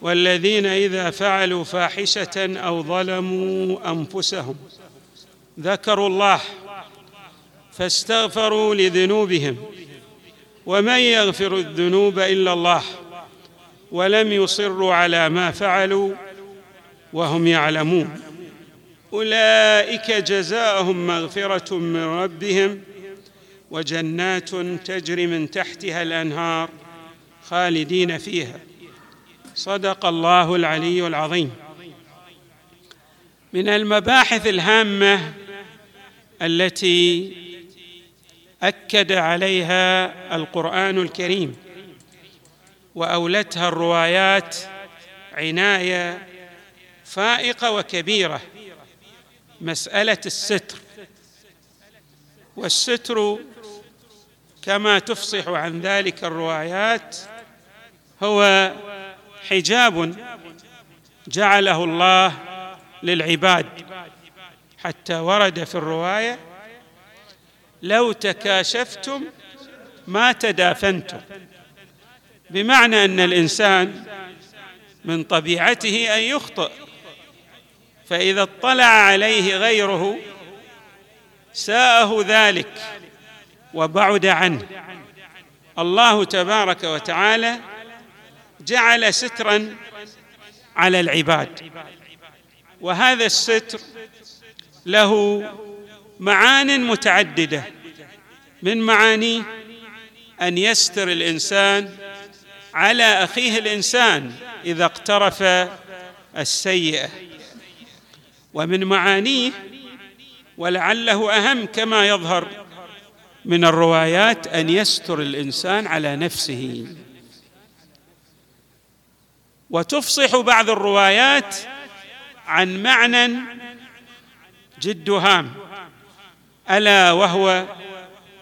والذين إذا فعلوا فاحشة أو ظلموا أنفسهم ذكروا الله فاستغفروا لذنوبهم ومن يغفر الذنوب إلا الله ولم يصروا على ما فعلوا وهم يعلمون. أولئك جزاؤهم مغفرة من ربهم وجنات تجري من تحتها الأنهار خالدين فيها. صدق الله العلي العظيم. من المباحث الهامة التي أكد عليها القرآن الكريم وأولتها الروايات عناية فائقة وكبيرة مسألة الستر. والستر كما تفصح عن ذلك الروايات هو حجاب جعله الله للعباد. حتى ورد في الرواية لو تكاشفتم ما تدافنتم. بمعنى أن الإنسان من طبيعته أن يخطئ فإذا اطلع عليه غيره ساءه ذلك وبعد عنه. الله تبارك وتعالى جعل سترا على العباد. وهذا الستر له معان متعددة من معانيه أن يستر الإنسان على أخيه الإنسان إذا اقترف السيئة. ومن معانيه ولعله أهم كما يظهر من الروايات أن يستر الإنسان على نفسه. وتفصح بعض الروايات عن معنى جد هام ألا وهو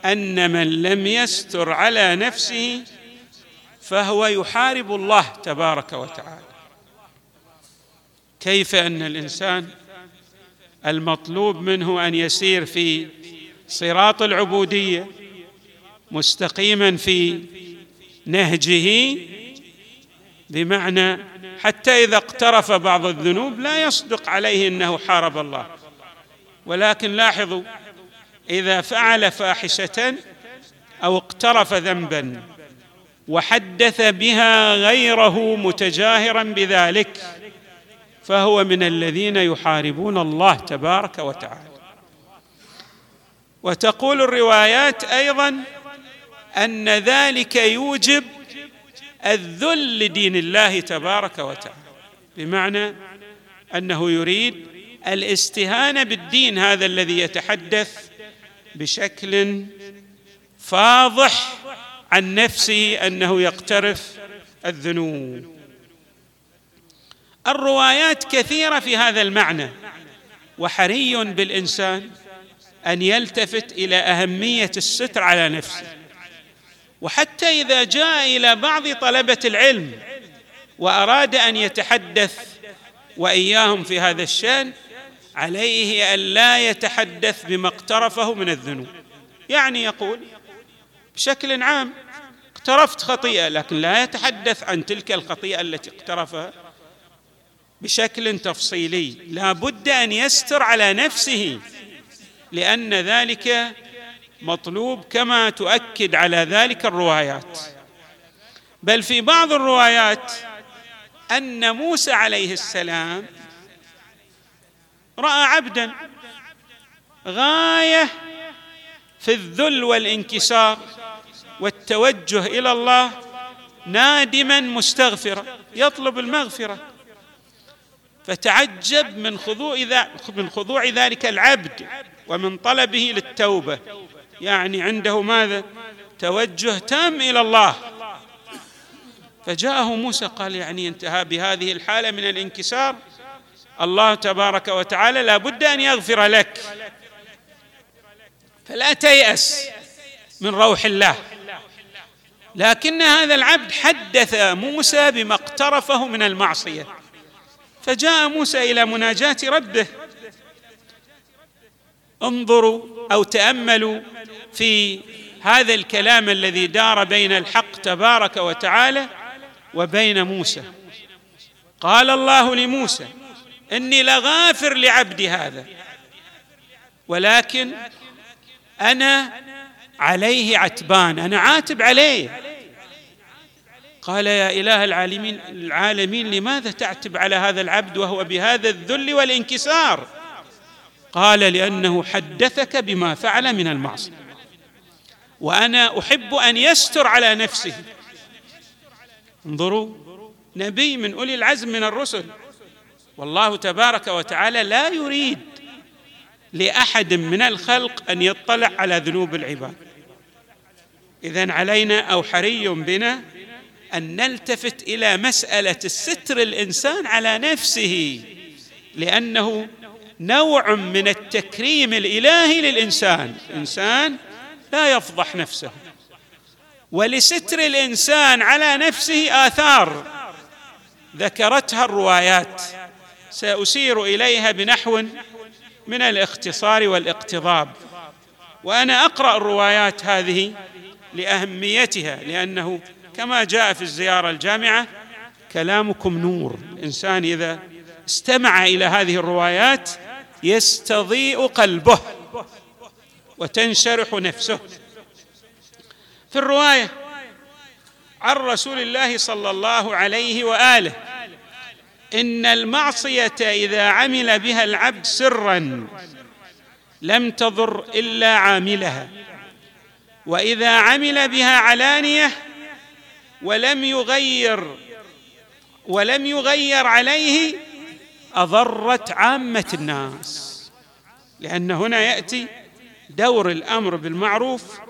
أن من لم يستر على نفسه فهو يحارب الله تبارك وتعالى. كيف أن الإنسان المطلوب منه أن يسير في صراط العبودية مستقيما في نهجه بمعنى حتى إذا اقترف بعض الذنوب لا يصدق عليه إنه حارب الله. ولكن لاحظوا إذا فعل فاحشة أو اقترف ذنبا وحدث بها غيره متجاهرا بذلك فهو من الذين يحاربون الله تبارك وتعالى. وتقول الروايات أيضا أن ذلك يوجب الذل لدين الله تبارك وتعالى. بمعنى أنه يريد الاستهانة بالدين هذا الذي يتحدث بشكل فاضح عن نفسه أنه يقترف الذنوب. الروايات كثيرة في هذا المعنى وحري بالإنسان أن يلتفت إلى أهمية الستر على نفسه. وحتى إذا جاء إلى بعض طلبة العلم وأراد أن يتحدث وإياهم في هذا الشأن عليه أن لا يتحدث بما اقترفه من الذنوب. يعني يقول بشكل عام اقترفت خطيئة لكن لا يتحدث عن تلك الخطيئة التي اقترفها بشكل تفصيلي. لا بد أن يستر على نفسه لأن ذلك مطلوب كما تؤكد على ذلك الروايات. بل في بعض الروايات أن موسى عليه السلام رأى عبدا غاية في الذل والانكسار والتوجه إلى الله نادما مستغفرا يطلب المغفرة. فتعجب من خضوع من خضوع ذلك العبد ومن طلبه للتوبة. يعني عنده ماذا؟ توجه تام إلى الله. فجاءه موسى قال يعني انتهى بهذه الحالة من الانكسار. الله تبارك وتعالى لا بد أن يغفر لك. فلا تيأس من روح الله. لكن هذا العبد حدث موسى بما اقترفه من المعصية. فجاء موسى إلى مناجاة ربه. انظروا أو تأملوا في هذا الكلام الذي دار بين الحق تبارك وتعالى وبين موسى. قال الله لموسى إني لغافر لعبدي هذا ولكن أنا عليه عتبان أنا عاتب عليه. قال يا إله العالمين العالمين لماذا تعتب على هذا العبد وهو بهذا الذل والانكسار؟ قال لأنه حدثك بما فعل من المعصية. وأنا أحب أن يستر على نفسه. انظروا نبي من أولي العزم من الرسل. والله تبارك وتعالى لا يريد لأحد من الخلق أن يطلع على ذنوب العباد. اذا علينا أو حري بنا أن نلتفت إلى مسألة الستر الإنسان على نفسه لأنه نوع من التكريم الإلهي للإنسان. الانسان لا يفضح نفسه. ولستر الإنسان على نفسه آثار. ذكرتها الروايات. سأسير إليها بنحو من الاختصار والاقتضاب. وأنا أقرأ الروايات هذه لأهميتها لأنه كما جاء في الزيارة الجامعة كلامكم نور. الإنسان إذا استمع إلى هذه الروايات يستضيء قلبه وتنشرح نفسه. في الرواية عن رسول الله صلى الله عليه وآله إن المعصية إذا عمل بها العبد سرا لم تضر إلا عاملها وإذا عمل بها علانية ولم يغير ولم يغير عليه أضرت عامة الناس. لأن هنا يأتي دور الأمر بالمعروف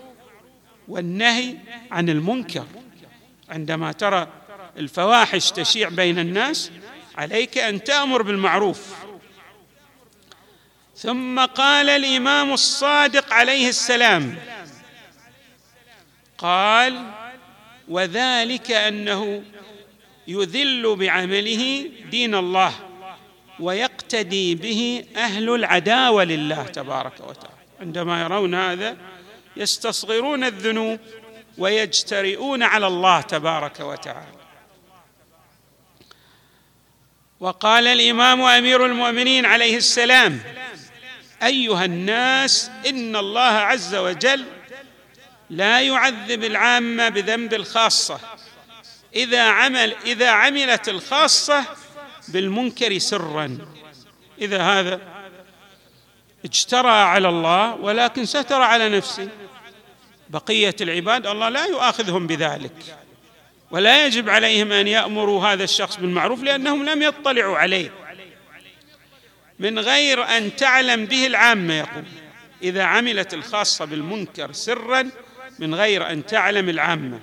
والنهي عن المنكر. عندما ترى الفواحش تشيع بين الناس عليك أن تأمر بالمعروف. ثم قال الإمام الصادق عليه السلام قال وذلك أنه يذل بعمله دين الله. ويقتدي به أهل العداوة لله تبارك وتعالى. عندما يرون هذا يستصغرون الذنوب ويجترئون على الله تبارك وتعالى. وقال الإمام أمير المؤمنين عليه السلام أيها الناس إن الله عز وجل لا يعذب العامة بذنب الخاصة. إذا عمل إذا عملت الخاصة بالمنكر سرا. إذا هذا اجترى على الله ولكن ستر على نفسه. بقية العباد الله لا يؤاخذهم بذلك. ولا يجب عليهم أن يأمروا هذا الشخص بالمعروف لأنهم لم يطلعوا عليه. من غير أن تعلم به العامة يقول. إذا عملت الخاصة بالمنكر سرا من غير أن تعلم العامة.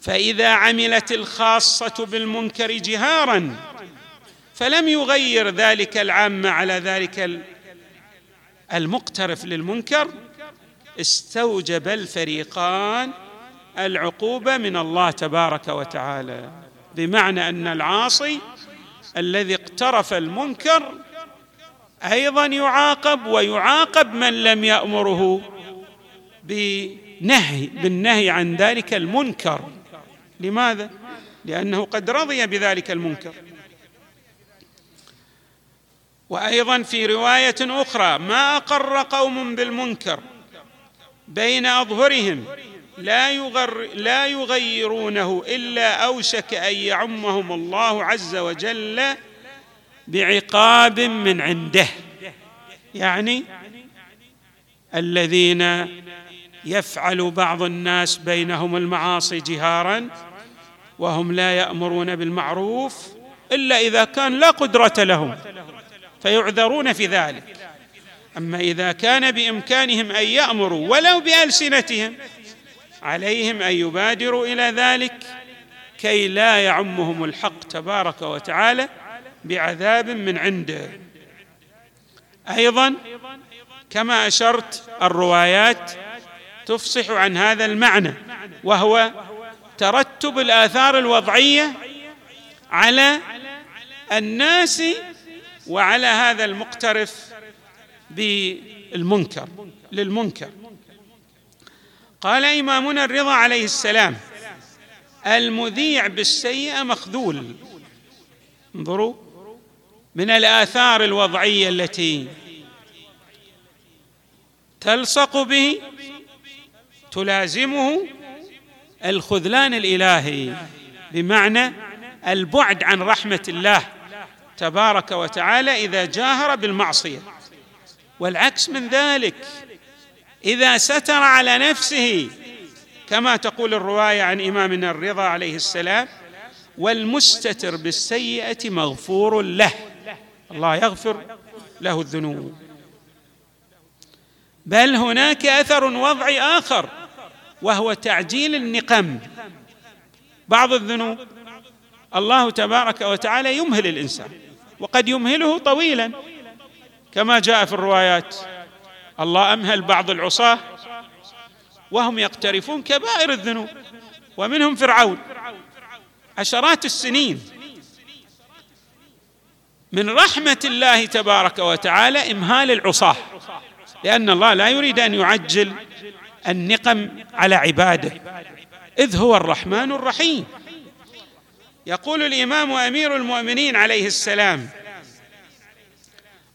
فإذا عملت الخاصة بالمنكر جهارا فلم يغير ذلك العامه على ذلك المقترف للمنكر استوجب الفريقان العقوبة من الله تبارك وتعالى. بمعنى أن العاصي الذي اقترف المنكر أيضا يعاقب ويعاقب من لم يأمره بنهي بالنهي عن ذلك المنكر. لماذا؟ لأنه قد رضي بذلك المنكر. وأيضا في رواية أخرى ما أقر قوم بالمنكر بين أظهرهم لا يغر لا يغيرونه إلا أوشك أن يعمهم الله عز وجل بعقاب من عنده. يعني الذين يفعل بعض الناس بينهم المعاصي جهارا وهم لا يأمرون بالمعروف إلا إذا كان لا قدرة لهم. فيعذرون في ذلك. أما إذا كان بإمكانهم أن يأمروا ولو بألسنتهم عليهم أن يبادروا إلى ذلك كي لا يعمهم الحق تبارك وتعالى بعذاب من عنده. أيضا كما أشرت الروايات تفصح عن هذا المعنى وهو ترتب الآثار الوضعية على الناس وعلى هذا المقترف بالمنكر للمنكر. قال إمامنا الرضا عليه السلام المذيع بالسيئة مخذول. انظروا من الآثار الوضعية التي تلصق به تلازمه الخذلان الإلهي بمعنى البعد عن رحمة الله. تبارك وتعالى إذا جاهر بالمعصية. والعكس من ذلك إذا ستر على نفسه كما تقول الرواية عن إمامنا الرضا عليه السلام والمستتر بالسيئة مغفور له الله يغفر له الذنوب. بل هناك أثر وضعي آخر وهو تعجيل النقم. بعض الذنوب الله تبارك وتعالى يمهل الإنسان وقد يمهله طويلا. كما جاء في الروايات الله أمهل بعض العصاة وهم يقترفون كبائر الذنوب ومنهم فرعون. عشرات السنين. من رحمة الله تبارك وتعالى إمهال العصاة لأن الله لا يريد أن يعجل النقم على عباده إذ هو الرحمن الرحيم. يقول الإمام أمير المؤمنين عليه السلام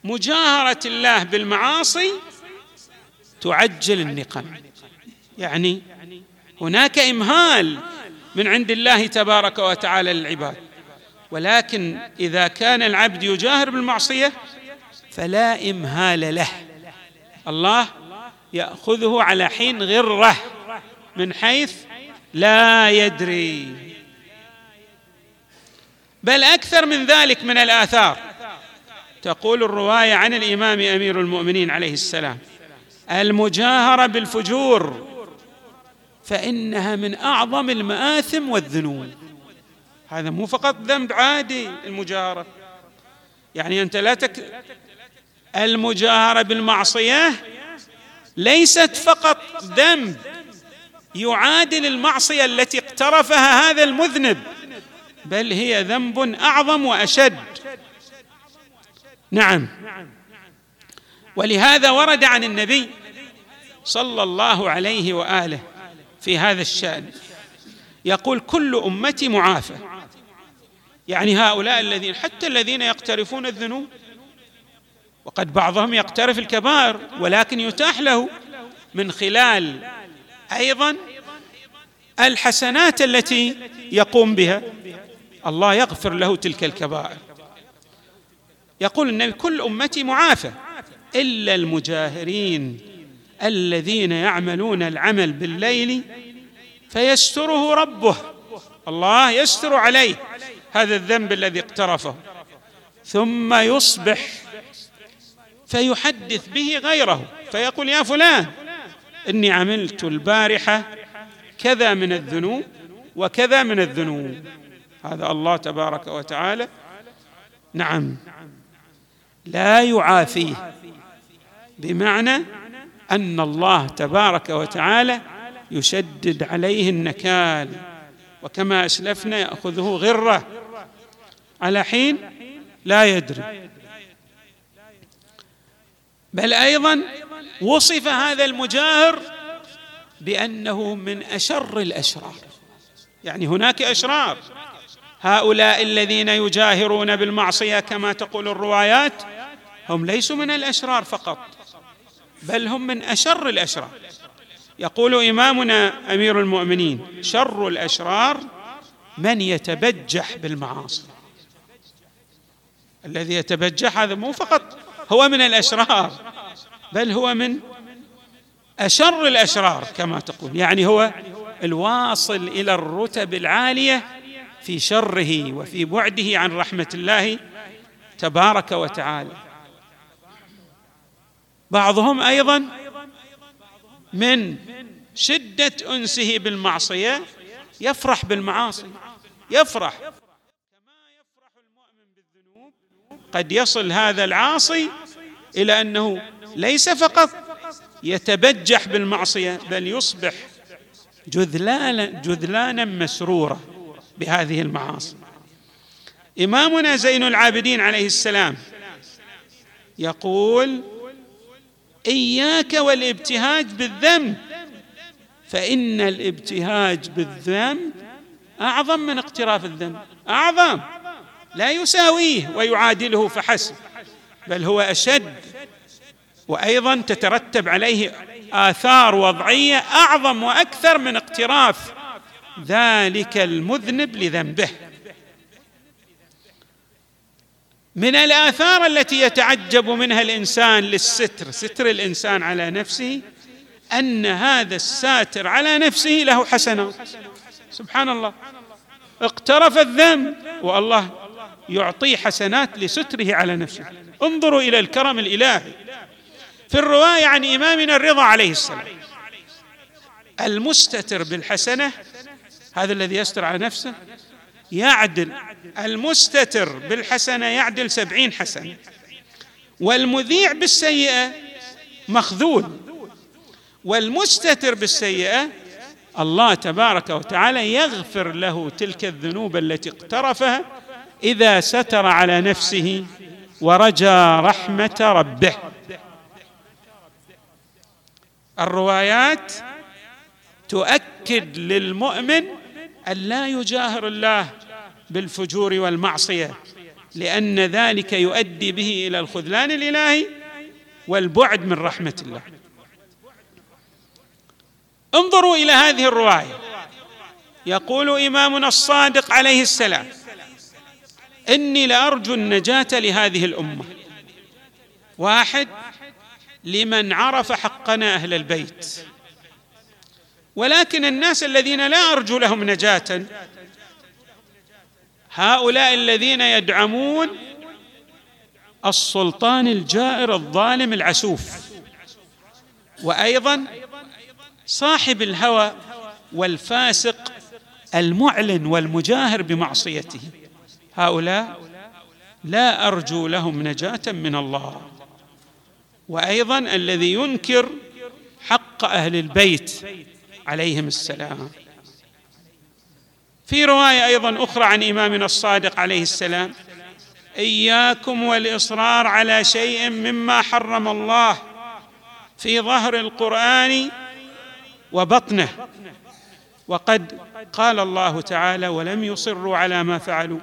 مجاهرة الله بالمعاصي تعجل النقم. يعني هناك إمهال من عند الله تبارك وتعالى للعباد. ولكن إذا كان العبد يجاهر بالمعصية فلا إمهال له. الله يأخذه على حين غرة من حيث لا يدري. بل أكثر من ذلك من الآثار. تقول الرواية عن الإمام أمير المؤمنين عليه السلام المجاهرة بالفجور فإنها من أعظم المآثم والذنوب هذا مو فقط ذنب عادي المجاهرة. يعني أنت لا تك المجاهرة بالمعصية ليست فقط ذنب يعادل المعصية التي اقترفها هذا المذنب. بل هي ذنب أعظم وأشد. نعم. ولهذا ورد عن النبي صلى الله عليه وآله في هذا الشأن يقول كل أمتي معافى. يعني هؤلاء الذين حتى الذين يقترفون الذنوب وقد بعضهم يقترف الكبائر ولكن يتاح له من خلال أيضا الحسنات التي يقوم بها. الله يغفر له تلك الكبائر. يقول النبي كل أمتي معافى إلا المجاهرين الذين يعملون العمل بالليل فيستره ربه. الله يستر عليه هذا الذنب الذي اقترفه. ثم يصبح فيحدث به غيره فيقول يا فلان إني عملت البارحة كذا من الذنوب وكذا من الذنوب. هذا الله تبارك وتعالى. نعم. لا يعافيه بمعنى أن الله تبارك وتعالى يشدد عليه النكال. وكما أسلفنا يأخذه غرة. على حين لا يدري. بل أيضا وصف هذا المجاهر بأنه من أشر الأشرار. يعني هناك أشرار. هؤلاء الذين يجاهرون بالمعصية كما تقول الروايات هم ليسوا من الأشرار فقط بل هم من أشر الأشرار. يقول إمامنا أمير المؤمنين شر الأشرار من يتبجح بالمعاصي. الذي يتبجح هذا مو فقط هو من الأشرار بل هو من أشر الأشرار كما تقول. يعني هو الواصل إلى الرتب العالية في شره وفي بعده عن رحمة الله تبارك وتعالى. بعضهم أيضا من شدة أنسه بالمعصية يفرح بالمعاصي يفرح قد يصل هذا العاصي إلى أنه ليس فقط يتبجح بالمعصية بل يصبح جذلانا جذلانا مسرورا. بهذه المعاصي. إمامنا زين العابدين عليه السلام يقول إياك والابتهاج بالذنب فإن الابتهاج بالذنب أعظم من اقتراف الذنب أعظم. لا يساويه ويعادله فحسب بل هو أشد وأيضا تترتب عليه آثار وضعية أعظم وأكثر من اقتراف ذلك المذنب لذنبه. من الآثار التي يتعجب منها الإنسان للستر ستر الإنسان على نفسه أن هذا الساتر على نفسه له حسنات سبحان الله. اقترف الذنب والله يعطيه حسنات لستره على نفسه. انظروا إلى الكرم الإلهي. في الرواية عن إمامنا الرضا عليه السلام المستتر بالحسنة هذا الذي يستر على نفسه؟ يعدل المستتر بالحسنة يعدل سبعين حسنه والمذيع بالسيئة مخذول. والمستتر بالسيئة الله تبارك وتعالى يغفر له تلك الذنوب التي اقترفها إذا ستر على نفسه ورجا رحمة ربه. الروايات تؤكد للمؤمن أن لا يجاهر الله بالفجور والمعصية لأن ذلك يؤدي به إلى الخذلان الإلهي والبعد من رحمة الله. انظروا إلى هذه الرواية. يقول إمامنا الصادق عليه السلام إني لأرجو النجاة لهذه الأمة. واحد لمن عرف حقنا أهل البيت. ولكن الناس الذين لا أرجو لهم نجاة هؤلاء الذين يدعمون السلطان الجائر الظالم العسوف وأيضا صاحب الهوى والفاسق المعلن والمجاهر بمعصيته. هؤلاء لا أرجو لهم نجاة من الله. وأيضا الذي ينكر حق أهل البيت عليهم السلام. في رواية أيضا أخرى عن إمامنا الصادق عليه السلام إياكم والإصرار على شيء مما حرم الله في ظهر القرآن وبطنه. وقد قال الله تعالى ولم يصروا على ما فعلوا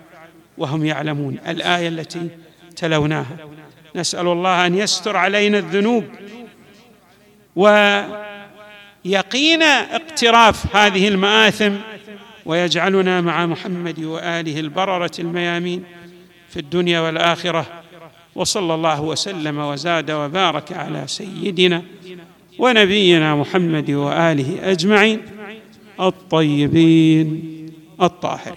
وهم يعلمون الآية التي تلوناها. نسأل الله أن يستر علينا الذنوب ويقين اقتراف هذه المآثم ويجعلنا مع محمد وآله البررة الميامين في الدنيا والآخرة وصلى الله وسلم وزاد وبارك على سيدنا ونبينا محمد وآله أجمعين الطيبين الطاهرين.